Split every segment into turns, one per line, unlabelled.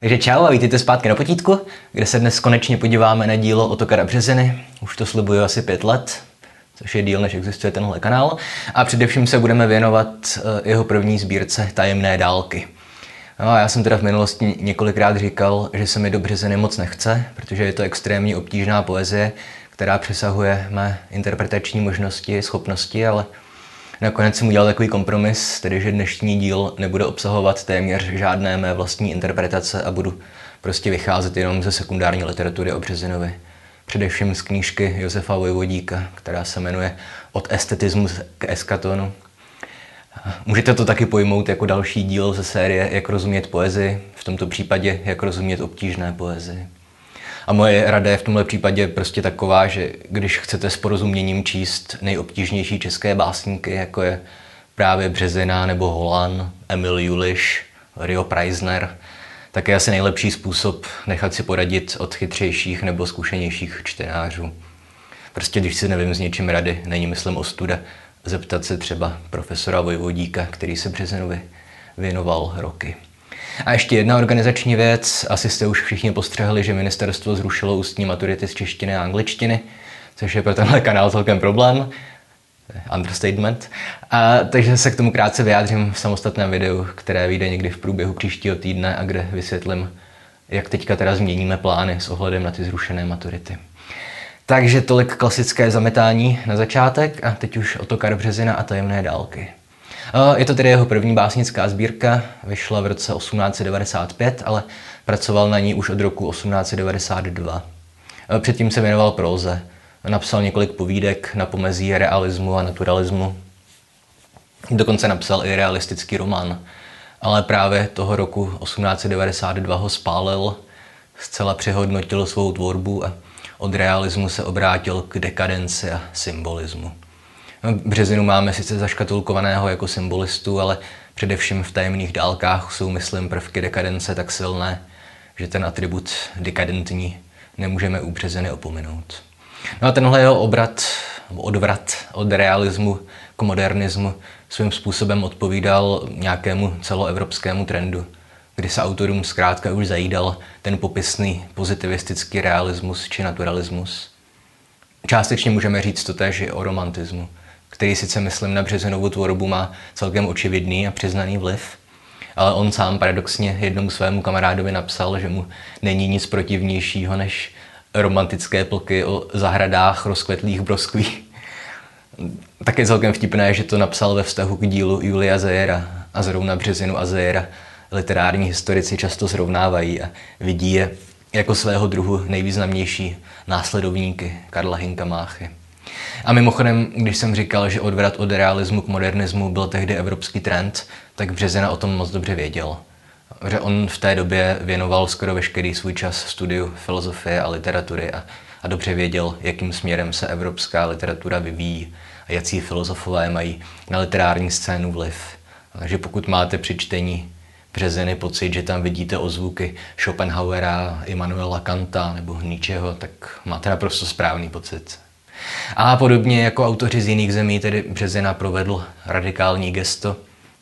Takže čau a vítejte zpátky na potítku, kde se dnes konečně podíváme na dílo Otokara Březiny. Už to slibuju asi pět let, což je díl, než existuje tenhle kanál. A především se budeme věnovat eh, jeho první sbírce Tajemné dálky. No a já jsem teda v minulosti několikrát říkal, že se mi do Březiny moc nechce, protože je to extrémně obtížná poezie, která přesahuje mé interpretační možnosti, schopnosti, ale Nakonec jsem udělal takový kompromis, tedy že dnešní díl nebude obsahovat téměř žádné mé vlastní interpretace a budu prostě vycházet jenom ze sekundární literatury o Březinovi. Především z knížky Josefa Vojvodíka, která se jmenuje Od estetismu k eskatonu. Můžete to taky pojmout jako další díl ze série Jak rozumět poezii, v tomto případě Jak rozumět obtížné poezii. A moje rada je v tomhle případě prostě taková, že když chcete s porozuměním číst nejobtížnější české básníky, jako je právě Březina nebo Holan, Emil Juliš, Rio Preisner, tak je asi nejlepší způsob nechat si poradit od chytřejších nebo zkušenějších čtenářů. Prostě když si nevím s něčím rady, není myslím ostuda, zeptat se třeba profesora Vojvodíka, který se Březinovi věnoval roky. A ještě jedna organizační věc. Asi jste už všichni postřehli, že ministerstvo zrušilo ústní maturity z češtiny a angličtiny, což je pro tenhle kanál celkem problém. Understatement. A, takže se k tomu krátce vyjádřím v samostatném videu, které vyjde někdy v průběhu příštího týdne a kde vysvětlím, jak teďka teda změníme plány s ohledem na ty zrušené maturity. Takže tolik klasické zametání na začátek a teď už Otokar Březina a tajemné dálky. Je to tedy jeho první básnická sbírka, vyšla v roce 1895, ale pracoval na ní už od roku 1892. Předtím se věnoval próze. Napsal několik povídek na pomezí realismu a naturalismu. Dokonce napsal i realistický román. Ale právě toho roku 1892 ho spálil, zcela přehodnotil svou tvorbu a od realismu se obrátil k dekadenci a symbolismu. Březinu máme sice zaškatulkovaného jako symbolistu, ale především v tajemných dálkách jsou, myslím, prvky dekadence tak silné, že ten atribut dekadentní nemůžeme u březiny opomenout. No a tenhle jeho obrat, odvrat od realismu k modernismu svým způsobem odpovídal nějakému celoevropskému trendu, kdy se autorům zkrátka už zajídal ten popisný pozitivistický realismus či naturalismus. Částečně můžeme říct to též i o romantismu – který sice myslím na Březinovou tvorbu má celkem očividný a přiznaný vliv, ale on sám paradoxně jednomu svému kamarádovi napsal, že mu není nic protivnějšího než romantické plky o zahradách rozkvetlých brosklí. Také celkem vtipné, že to napsal ve vztahu k dílu Julia Zejera a zrovna Březinu a Zejera literární historici často srovnávají a vidí je jako svého druhu nejvýznamnější následovníky Karla Hinka Máchy. A mimochodem, když jsem říkal, že odvrat od realismu k modernismu byl tehdy evropský trend, tak Březina o tom moc dobře věděl. Že on v té době věnoval skoro veškerý svůj čas studiu filozofie a literatury a, a dobře věděl, jakým směrem se evropská literatura vyvíjí a jaký filozofové mají na literární scénu vliv. Takže pokud máte při čtení Březiny pocit, že tam vidíte ozvuky Schopenhauera, Immanuela Kanta nebo Nietzscheho, tak máte naprosto správný pocit. A podobně jako autoři z jiných zemí, tedy Březina provedl radikální gesto,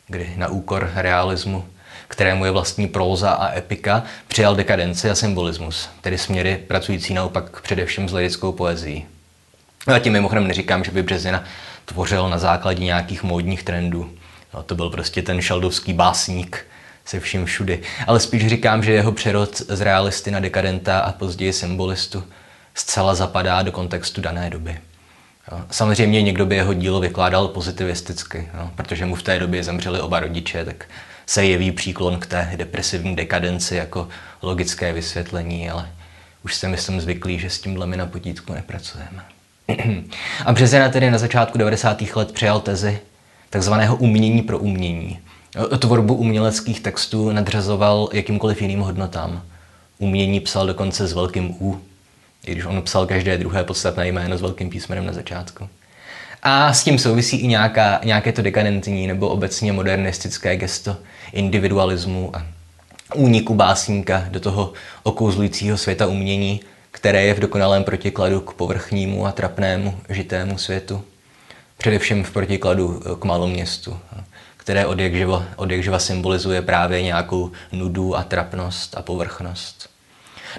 kdy na úkor realismu, kterému je vlastní próza a epika, přijal dekadenci a symbolismus, tedy směry pracující naopak především s lirickou poezí. A tím mimochodem neříkám, že by Březina tvořil na základě nějakých módních trendů. No, to byl prostě ten šaldovský básník se vším všudy. Ale spíš říkám, že jeho přerod z realisty na dekadenta a později symbolistu zcela zapadá do kontextu dané doby. Samozřejmě někdo by jeho dílo vykládal pozitivisticky, jo, protože mu v té době zemřeli oba rodiče, tak se jeví příklon k té depresivní dekadenci jako logické vysvětlení, ale už jsem myslím zvyklý, že s tímhle my na potítku nepracujeme. A Březina tedy na začátku 90. let přijal tezi takzvaného umění pro umění. Tvorbu uměleckých textů nadřazoval jakýmkoliv jiným hodnotám. Umění psal dokonce s velkým U, i když on psal každé druhé podstatné jméno s velkým písmenem na začátku. A s tím souvisí i nějaká, nějaké to dekadentní nebo obecně modernistické gesto individualismu a úniku básníka do toho okouzlujícího světa umění, které je v dokonalém protikladu k povrchnímu a trapnému žitému světu. Především v protikladu k maloměstu, které od jak, živa, od jak živa symbolizuje právě nějakou nudu a trapnost a povrchnost.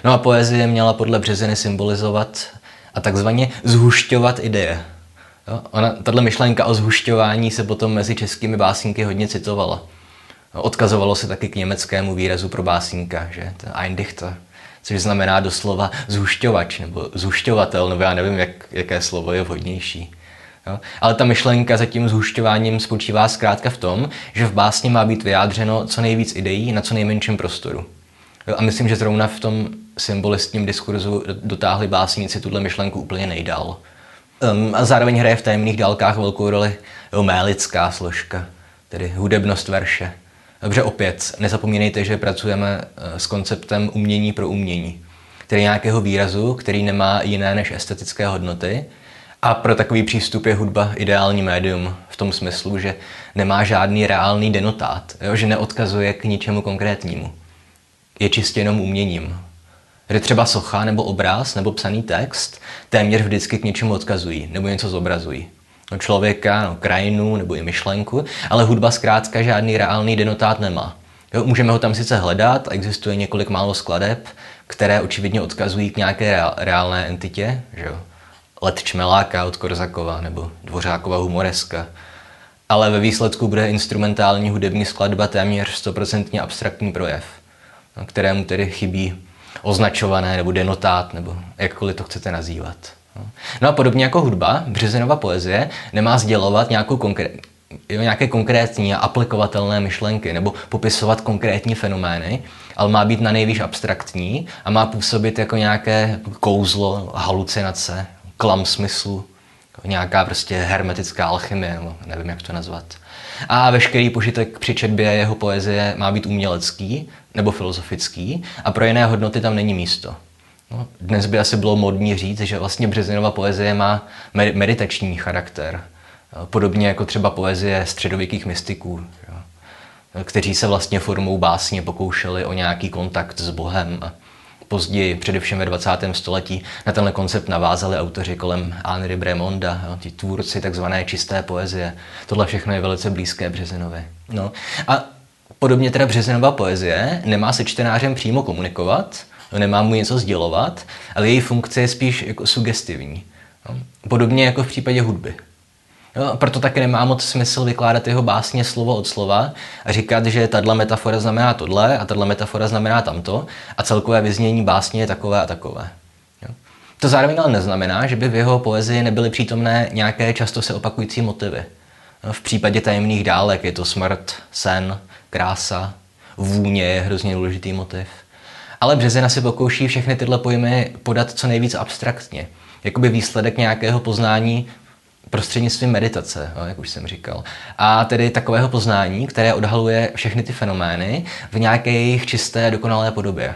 No a poezie měla podle Březiny symbolizovat a takzvaně zhušťovat ideje. Jo? Ona, tato myšlenka o zhušťování se potom mezi českými básníky hodně citovala. Odkazovalo se taky k německému výrazu pro básníka, že to Eindichter, což znamená doslova zhušťovač nebo zhušťovatel, nebo já nevím, jak, jaké slovo je vhodnější. Jo? Ale ta myšlenka za tím zhušťováním spočívá zkrátka v tom, že v básni má být vyjádřeno co nejvíc ideí na co nejmenším prostoru. A myslím, že zrovna v tom symbolistním diskurzu dotáhli básníci tuhle myšlenku úplně nejdál. Um, a zároveň hraje v tajemných dálkách velkou roli mélická složka, tedy hudebnost verše. Dobře, opět, nezapomínejte, že pracujeme eh, s konceptem umění pro umění, tedy nějakého výrazu, který nemá jiné než estetické hodnoty. A pro takový přístup je hudba ideální médium v tom smyslu, že nemá žádný reálný denotát, jo? že neodkazuje k ničemu konkrétnímu. Je čistě jenom uměním. Že třeba socha nebo obraz nebo psaný text téměř vždycky k něčemu odkazují nebo něco zobrazují no, člověka, no, krajinu nebo i myšlenku, ale hudba zkrátka žádný reálný denotát nemá. Jo, můžeme ho tam sice hledat, existuje několik málo skladeb, které očividně odkazují k nějaké reálné entitě, že jo? Let Čmeláka od Korzakova nebo Dvořákova humoreska. Ale ve výsledku bude instrumentální hudební skladba téměř stoprocentně abstraktní projev, kterému tedy chybí označované nebo denotát, nebo jakkoliv to chcete nazývat. No a podobně jako hudba, Březinova poezie nemá sdělovat nějakou konkrét, nějaké konkrétní a aplikovatelné myšlenky nebo popisovat konkrétní fenomény, ale má být na nejvýš abstraktní a má působit jako nějaké kouzlo, halucinace, klam smyslu, nějaká prostě hermetická alchymie, nebo nevím, jak to nazvat. A veškerý požitek při četbě jeho poezie má být umělecký nebo filozofický a pro jiné hodnoty tam není místo. No, dnes by asi bylo modní říct, že vlastně Březinova poezie má meditační charakter. Podobně jako třeba poezie středověkých mystiků, kteří se vlastně formou básně pokoušeli o nějaký kontakt s Bohem. A později, především ve 20. století, na tenhle koncept navázali autoři kolem Henry Bremonda, jo, ti tvůrci takzvané čisté poezie. Tohle všechno je velice blízké Březinovi. No. A podobně teda Březinova poezie nemá se čtenářem přímo komunikovat, nemá mu něco sdělovat, ale její funkce je spíš jako sugestivní. No. Podobně jako v případě hudby. Jo, proto také nemá moc smysl vykládat jeho básně slovo od slova a říkat, že tahle metafora znamená tohle a tahle metafora znamená tamto a celkové vyznění básně je takové a takové. Jo. To zároveň ale neznamená, že by v jeho poezii nebyly přítomné nějaké často se opakující motivy. V případě tajemných dálek je to smrt, sen, krása, vůně je hrozně důležitý motiv. Ale Březina si pokouší všechny tyhle pojmy podat co nejvíc abstraktně. Jakoby výsledek nějakého poznání prostřednictvím meditace, jak už jsem říkal. A tedy takového poznání, které odhaluje všechny ty fenomény v nějaké jejich čisté, dokonalé podobě.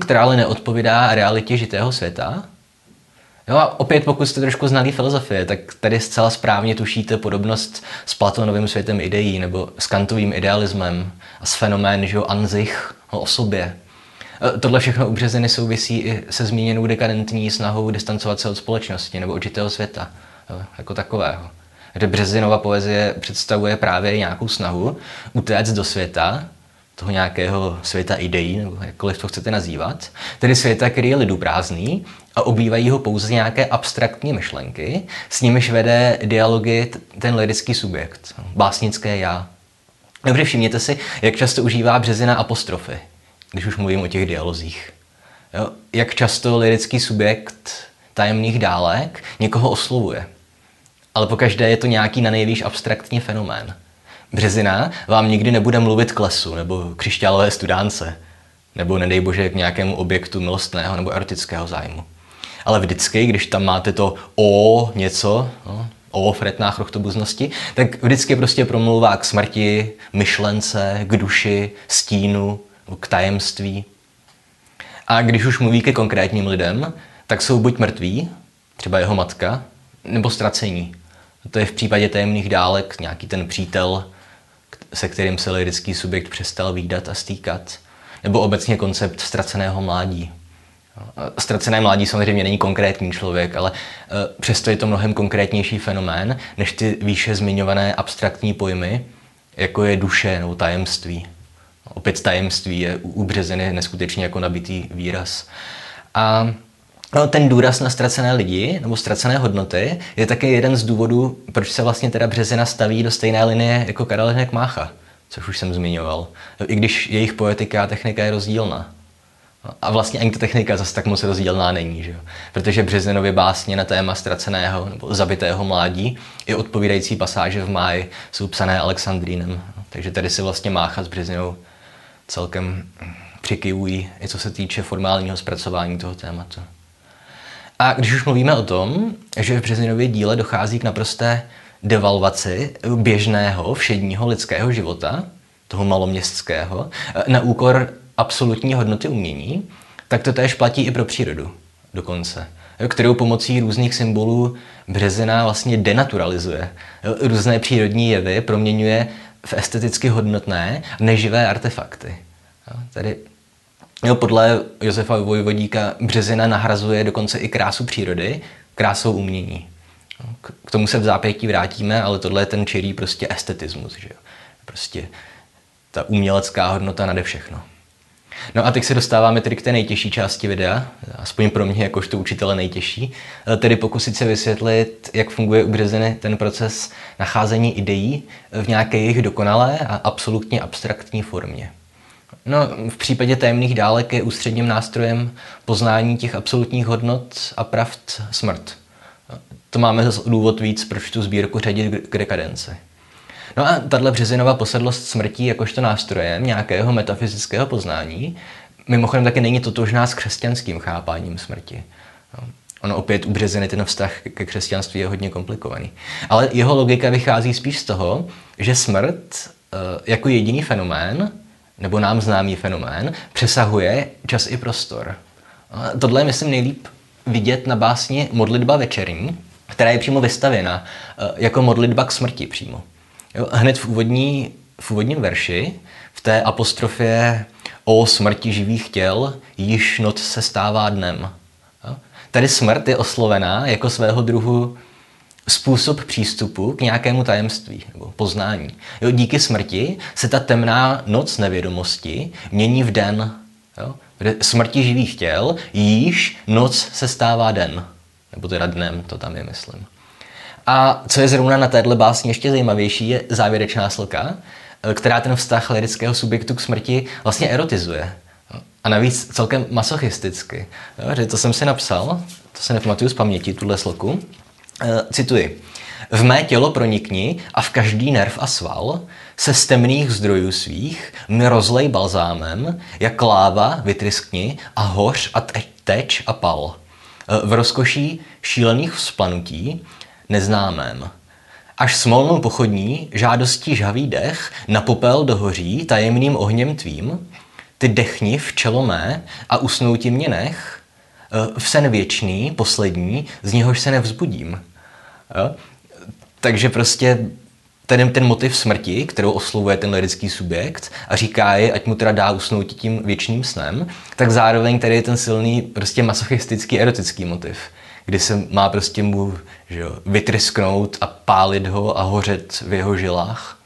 Která ale neodpovídá realitě žitého světa. Jo a opět, pokud jste trošku znalí filozofie, tak tady zcela správně tušíte podobnost s Platonovým světem ideí nebo s Kantovým idealismem a s fenomén, že jo, anzich, o sobě. Eh, tohle všechno u souvisí i se zmíněnou dekadentní snahou distancovat se od společnosti nebo určitého světa jako takového. Kde Březinova poezie představuje právě nějakou snahu utéct do světa, toho nějakého světa ideí, nebo jakkoliv to chcete nazývat, tedy světa, který je lidu prázdný a obývají ho pouze nějaké abstraktní myšlenky, s nimiž vede dialogy ten lirický subjekt, básnické já. Dobře, všimněte si, jak často užívá Březina apostrofy když už mluvím o těch dialozích. Jo? Jak často lirický subjekt tajemných dálek někoho oslovuje. Ale pokaždé je to nějaký na nejvýš abstraktní fenomén. Březina vám nikdy nebude mluvit k lesu nebo křišťálové studánce, nebo nedej bože k nějakému objektu milostného nebo erotického zájmu. Ale vždycky, když tam máte to o něco, no, o fretná chrochtobuznosti, tak vždycky prostě promluvá k smrti, myšlence, k duši, stínu, k tajemství. A když už mluví ke konkrétním lidem, tak jsou buď mrtví, třeba jeho matka, nebo ztracení. To je v případě tajemných dálek nějaký ten přítel, se kterým se lirický subjekt přestal výdat a stýkat. Nebo obecně koncept ztraceného mládí. Ztracené mládí samozřejmě není konkrétní člověk, ale e, přesto je to mnohem konkrétnější fenomén než ty výše zmiňované abstraktní pojmy, jako je duše nebo tajemství. Opět tajemství je u Březiny neskutečně jako nabitý výraz. A No, ten důraz na ztracené lidi nebo ztracené hodnoty je také jeden z důvodů, proč se vlastně teda Březina staví do stejné linie jako Karel Hnek Mácha, což už jsem zmiňoval. I když jejich poetika a technika je rozdílná. A vlastně ani ta technika zase tak moc rozdílná není, že jo? protože Březinově básně na téma ztraceného nebo zabitého mládí i odpovídající pasáže v máji jsou psané Alexandrínem. Takže tady si vlastně Mácha s Březinou celkem přikyvují, i co se týče formálního zpracování toho tématu. A když už mluvíme o tom, že v Březinově díle dochází k naprosté devalvaci běžného, všedního lidského života, toho maloměstského, na úkor absolutní hodnoty umění, tak to též platí i pro přírodu dokonce, kterou pomocí různých symbolů Březina vlastně denaturalizuje. Různé přírodní jevy proměňuje v esteticky hodnotné, neživé artefakty. Tady Jo, podle Josefa Vojvodíka Březina nahrazuje dokonce i krásu přírody krásou umění. K tomu se v zápětí vrátíme, ale tohle je ten čirý prostě estetismus. Že jo? Prostě ta umělecká hodnota nade všechno. No a teď se dostáváme tedy k té nejtěžší části videa, aspoň pro mě jakožto učitele nejtěžší, tedy pokusit se vysvětlit, jak funguje u Březiny ten proces nacházení ideí v nějaké jejich dokonalé a absolutně abstraktní formě. No, v případě tajemných dálek je ústředním nástrojem poznání těch absolutních hodnot a pravd smrt. To máme zase důvod víc, proč tu sbírku řadit k dekadenci. No a tahle březinová posedlost smrtí jakožto nástrojem nějakého metafyzického poznání mimochodem taky není totožná s křesťanským chápáním smrti. No, ono opět u Březiny ten vztah ke křesťanství je hodně komplikovaný. Ale jeho logika vychází spíš z toho, že smrt eh, jako jediný fenomén nebo nám známý fenomén, přesahuje čas i prostor. Tohle je, myslím, nejlíp vidět na básni Modlitba večerní, která je přímo vystavěna eh, jako modlitba k smrti přímo. Jo, hned v, úvodní, v úvodním verši, v té apostrofě o smrti živých těl, již noc se stává dnem. Jo? Tady smrt je oslovená jako svého druhu způsob přístupu k nějakému tajemství nebo poznání. Jo, díky smrti se ta temná noc nevědomosti mění v den. Jo? V smrti živých těl již noc se stává den. Nebo teda dnem, to tam je, myslím. A co je zrovna na téhle básni ještě zajímavější, je závěrečná slka, která ten vztah lirického subjektu k smrti vlastně erotizuje. A navíc celkem masochisticky. Jo, to jsem si napsal, to se nepamatuju z paměti, tuhle sloku. Eh, cituji. V mé tělo pronikni a v každý nerv a sval se z temných zdrojů svých mi rozlej balzámem, jak láva vytryskni a hoř a teč a pal. Eh, v rozkoší šílených vzplanutí neznámém. Až smolnou pochodní žádostí žhavý dech na popel dohoří tajemným ohněm tvým, ty dechni v čelo mé a usnouti mě nech, eh, v sen věčný, poslední, z něhož se nevzbudím. Jo? Takže prostě ten, ten motiv smrti, kterou oslovuje ten lirický subjekt a říká je, ať mu teda dá usnout tím věčným snem, tak zároveň tady je ten silný prostě masochistický erotický motiv, kdy se má prostě mu že jo, vytrysknout a pálit ho a hořet v jeho žilách.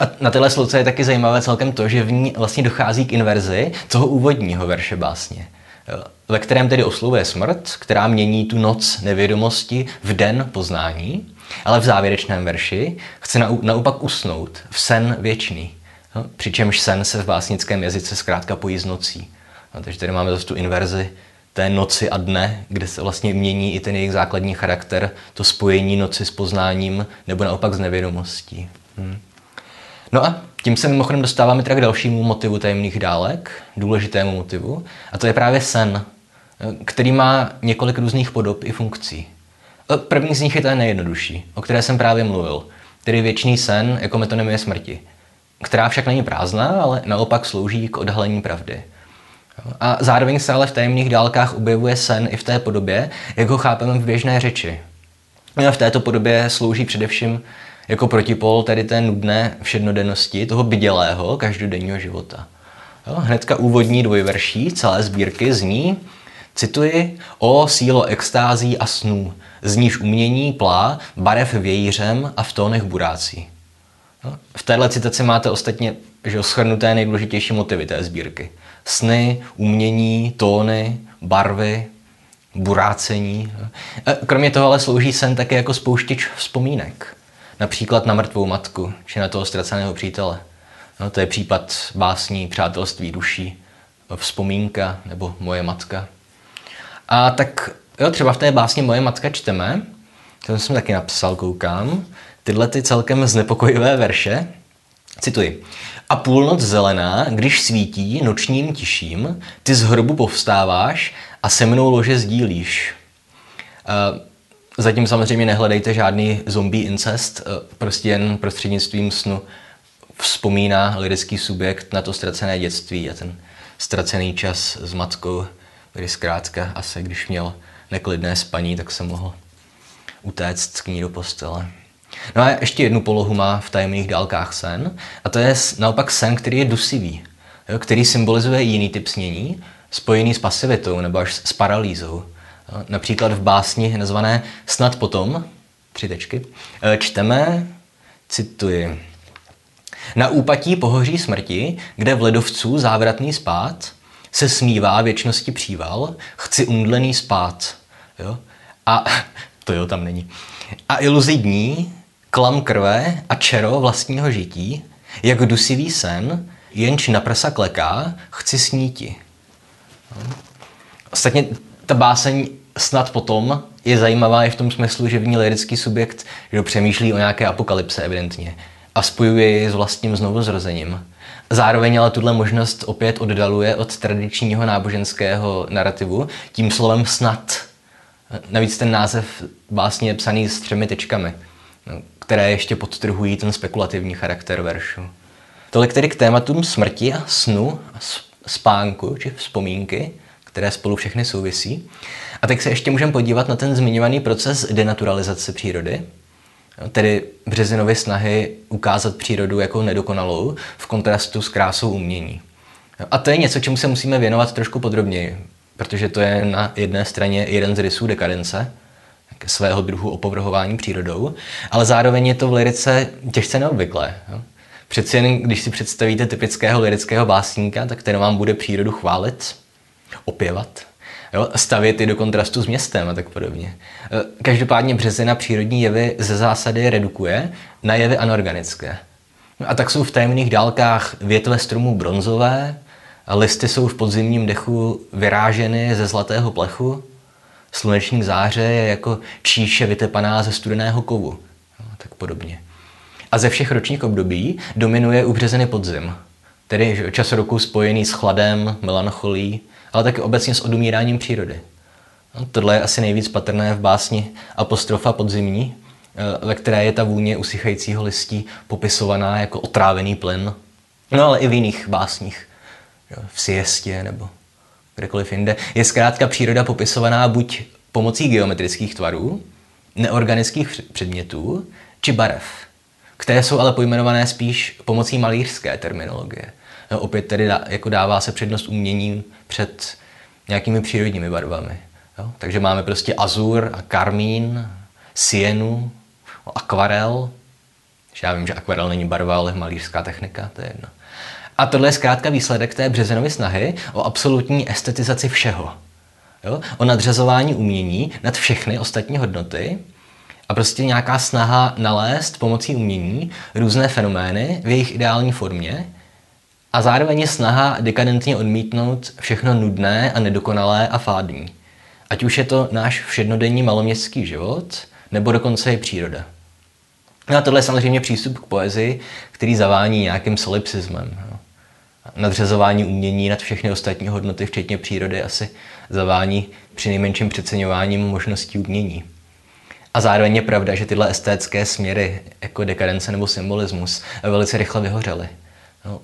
A na téhle sloce je taky zajímavé celkem to, že v ní vlastně dochází k inverzi toho úvodního verše básně ve kterém tedy oslovuje smrt, která mění tu noc nevědomosti v den poznání, ale v závěrečném verši chce naopak usnout v sen věčný. No, přičemž sen se v básnickém jazyce zkrátka pojí s nocí. No, takže tady máme zase tu inverzi té noci a dne, kde se vlastně mění i ten jejich základní charakter, to spojení noci s poznáním nebo naopak s nevědomostí. Hmm. No a tím se mimochodem dostáváme teda k dalšímu motivu tajemných dálek, důležitému motivu, a to je právě sen, který má několik různých podob i funkcí. První z nich je ten nejjednodušší, o které jsem právě mluvil, tedy věčný sen jako metonymie smrti, která však není prázdná, ale naopak slouží k odhalení pravdy. A zároveň se ale v tajemných dálkách objevuje sen i v té podobě, jak ho chápeme v běžné řeči. A v této podobě slouží především jako protipol tedy té nudné všednodennosti, toho bydělého každodenního života. Jo, hnedka úvodní dvojverší celé sbírky zní, cituji, o sílo extází a snů, z níž umění plá barev vějířem a v tónech burácí. No, v téhle citaci máte ostatně že schrnuté nejdůležitější motivy té sbírky. Sny, umění, tóny, barvy, burácení. Kromě toho ale slouží sen také jako spouštěč vzpomínek. Například na mrtvou matku, či na toho ztraceného přítele. No, to je případ básní Přátelství duší, Vzpomínka nebo Moje matka. A tak jo, třeba v té básni Moje matka čteme, to jsem taky napsal, koukám, tyhle ty celkem znepokojivé verše, cituji. A půlnoc zelená, když svítí nočním tiším, ty z hrobu povstáváš a se mnou lože sdílíš. Zatím samozřejmě nehledejte žádný zombie incest, prostě jen prostřednictvím snu vzpomíná lirický subjekt na to ztracené dětství a ten ztracený čas s matkou, kdy zkrátka asi když měl neklidné spaní, tak se mohl utéct k ní do postele. No a ještě jednu polohu má v tajemných dálkách sen, a to je naopak sen, který je dusivý, který symbolizuje jiný typ snění, spojený s pasivitou nebo až s paralýzou. Například v básni nazvané Snad potom, tři tečky, e, čteme, cituji, na úpatí pohoří smrti, kde v ledovců závratný spát, se smívá věčnosti příval, chci umdlený spát. Jo? A to jo, tam není. A iluzi dní, klam krve a čero vlastního žití, jak dusivý sen, jenž na prsa kleká, chci sníti. Ostatně ta báseň snad potom je zajímavá i v tom smyslu, že v ní lirický subjekt že přemýšlí o nějaké apokalypse evidentně a spojuje ji s vlastním znovuzrozením. Zároveň ale tuhle možnost opět oddaluje od tradičního náboženského narrativu tím slovem snad. Navíc ten název básně je psaný s třemi tečkami, které ještě podtrhují ten spekulativní charakter veršu. Tolik tedy k tématům smrti a snu a spánku či vzpomínky, které spolu všechny souvisí. A teď se ještě můžeme podívat na ten zmiňovaný proces denaturalizace přírody, tedy Březinovy snahy ukázat přírodu jako nedokonalou v kontrastu s krásou umění. A to je něco, čemu se musíme věnovat trošku podrobněji, protože to je na jedné straně jeden z rysů dekadence, svého druhu opovrhování přírodou, ale zároveň je to v lirice těžce neobvyklé. Přeci jen, když si představíte typického lirického básníka, tak ten vám bude přírodu chválit, opěvat, jo, stavět i do kontrastu s městem a tak podobně. E, každopádně březina přírodní jevy ze zásady redukuje na jevy anorganické. A tak jsou v tajemných dálkách větve stromů bronzové, listy jsou v podzimním dechu vyráženy ze zlatého plechu, sluneční záře je jako číše vytepaná ze studeného kovu. A tak podobně. A ze všech ročních období dominuje u březiny podzim, tedy čas roku spojený s chladem, melancholí, ale také obecně s odumíráním přírody. No, tohle je asi nejvíc patrné v básni Apostrofa podzimní, eh, ve které je ta vůně usychajícího listí popisovaná jako otrávený plyn. No ale i v jiných básních, v siestě nebo kdekoliv jinde, je zkrátka příroda popisovaná buď pomocí geometrických tvarů, neorganických předmětů či barev, které jsou ale pojmenované spíš pomocí malířské terminologie. No, opět tedy dá, jako dává se přednost uměním před nějakými přírodními barvami. Jo? Takže máme prostě azur a karmín, sienu, akvarel. Já vím, že akvarel není barva, ale malířská technika, to je jedno. A tohle je zkrátka výsledek té Březenovy snahy o absolutní estetizaci všeho. Jo? O nadřazování umění nad všechny ostatní hodnoty a prostě nějaká snaha nalézt pomocí umění různé fenomény v jejich ideální formě a zároveň je snaha dekadentně odmítnout všechno nudné a nedokonalé a fádní. Ať už je to náš všednodenní maloměstský život, nebo dokonce i příroda. No a tohle je samozřejmě přístup k poezii, který zavání nějakým solipsismem. Nadřazování umění nad všechny ostatní hodnoty, včetně přírody, asi zavání při nejmenším přeceňováním možností umění. A zároveň je pravda, že tyhle estétské směry, jako dekadence nebo symbolismus, velice rychle vyhořely no,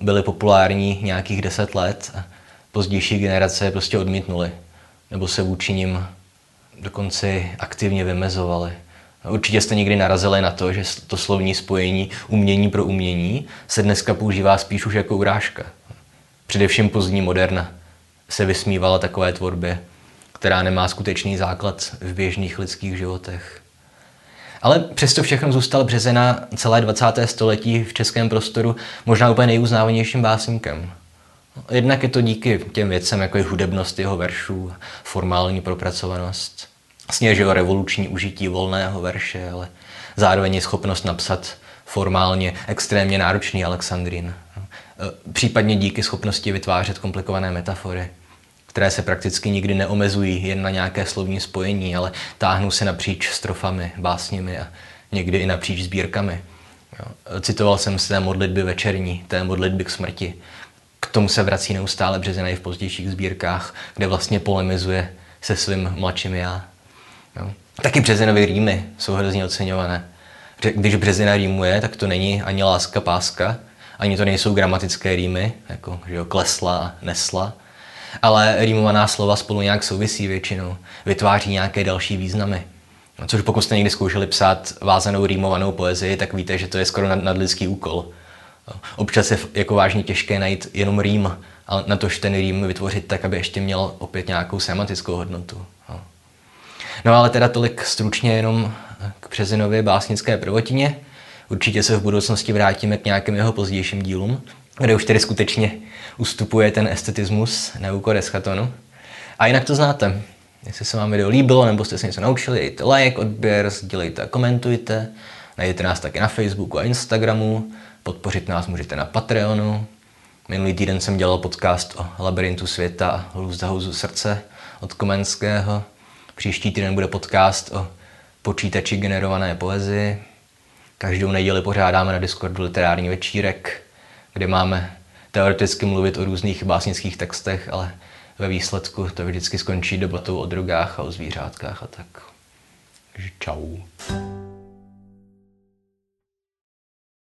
byly populární nějakých deset let a pozdější generace je prostě odmítnuly. Nebo se vůči nim dokonce aktivně vymezovali. No, určitě jste někdy narazili na to, že to slovní spojení umění pro umění se dneska používá spíš už jako urážka. Především pozdní moderna se vysmívala takové tvorbě, která nemá skutečný základ v běžných lidských životech. Ale přesto všechno zůstal Březina celé 20. století v českém prostoru možná úplně nejuznávanějším básníkem. Jednak je to díky těm věcem, jako je hudebnost jeho veršů, formální propracovanost, vlastně, že revoluční užití volného verše, ale zároveň je schopnost napsat formálně extrémně náročný Alexandrin. Případně díky schopnosti vytvářet komplikované metafory, které se prakticky nikdy neomezují jen na nějaké slovní spojení, ale táhnou se napříč strofami, básněmi a někdy i napříč sbírkami. Citoval jsem z té modlitby večerní, té modlitby k smrti, k tomu se vrací neustále Březina i v pozdějších sbírkách, kde vlastně polemizuje se svým mladším já. Jo. Taky Březinovi rýmy jsou hrozně oceňované. Když Březina rýmuje, tak to není ani láska páska, ani to nejsou gramatické rýmy, jako že jo, klesla a nesla, ale rýmovaná slova spolu nějak souvisí většinou, vytváří nějaké další významy. No, což pokud jste někdy zkoušeli psát vázanou rýmovanou poezii, tak víte, že to je skoro nadlidský úkol. Občas je jako vážně těžké najít jenom rým, ale na tož ten rým vytvořit tak, aby ještě měl opět nějakou semantickou hodnotu. No ale teda tolik stručně jenom k Březinově básnické prvotině. Určitě se v budoucnosti vrátíme k nějakým jeho pozdějším dílům, kde už tedy skutečně ustupuje ten estetismus na úkor eschatonu. A jinak to znáte. Jestli se vám video líbilo nebo jste se něco naučili, dejte like, odběr, sdílejte a komentujte. Najdete nás taky na Facebooku a Instagramu. Podpořit nás můžete na Patreonu. Minulý týden jsem dělal podcast o labirintu světa a Lůzdahouzu srdce od Komenského. Příští týden bude podcast o počítači generované poezii. Každou neděli pořádáme na Discordu literární večírek, kde máme teoreticky mluvit o různých básnických textech, ale ve výsledku to vždycky skončí debatou o drogách a o zvířátkách a tak. Takže čau.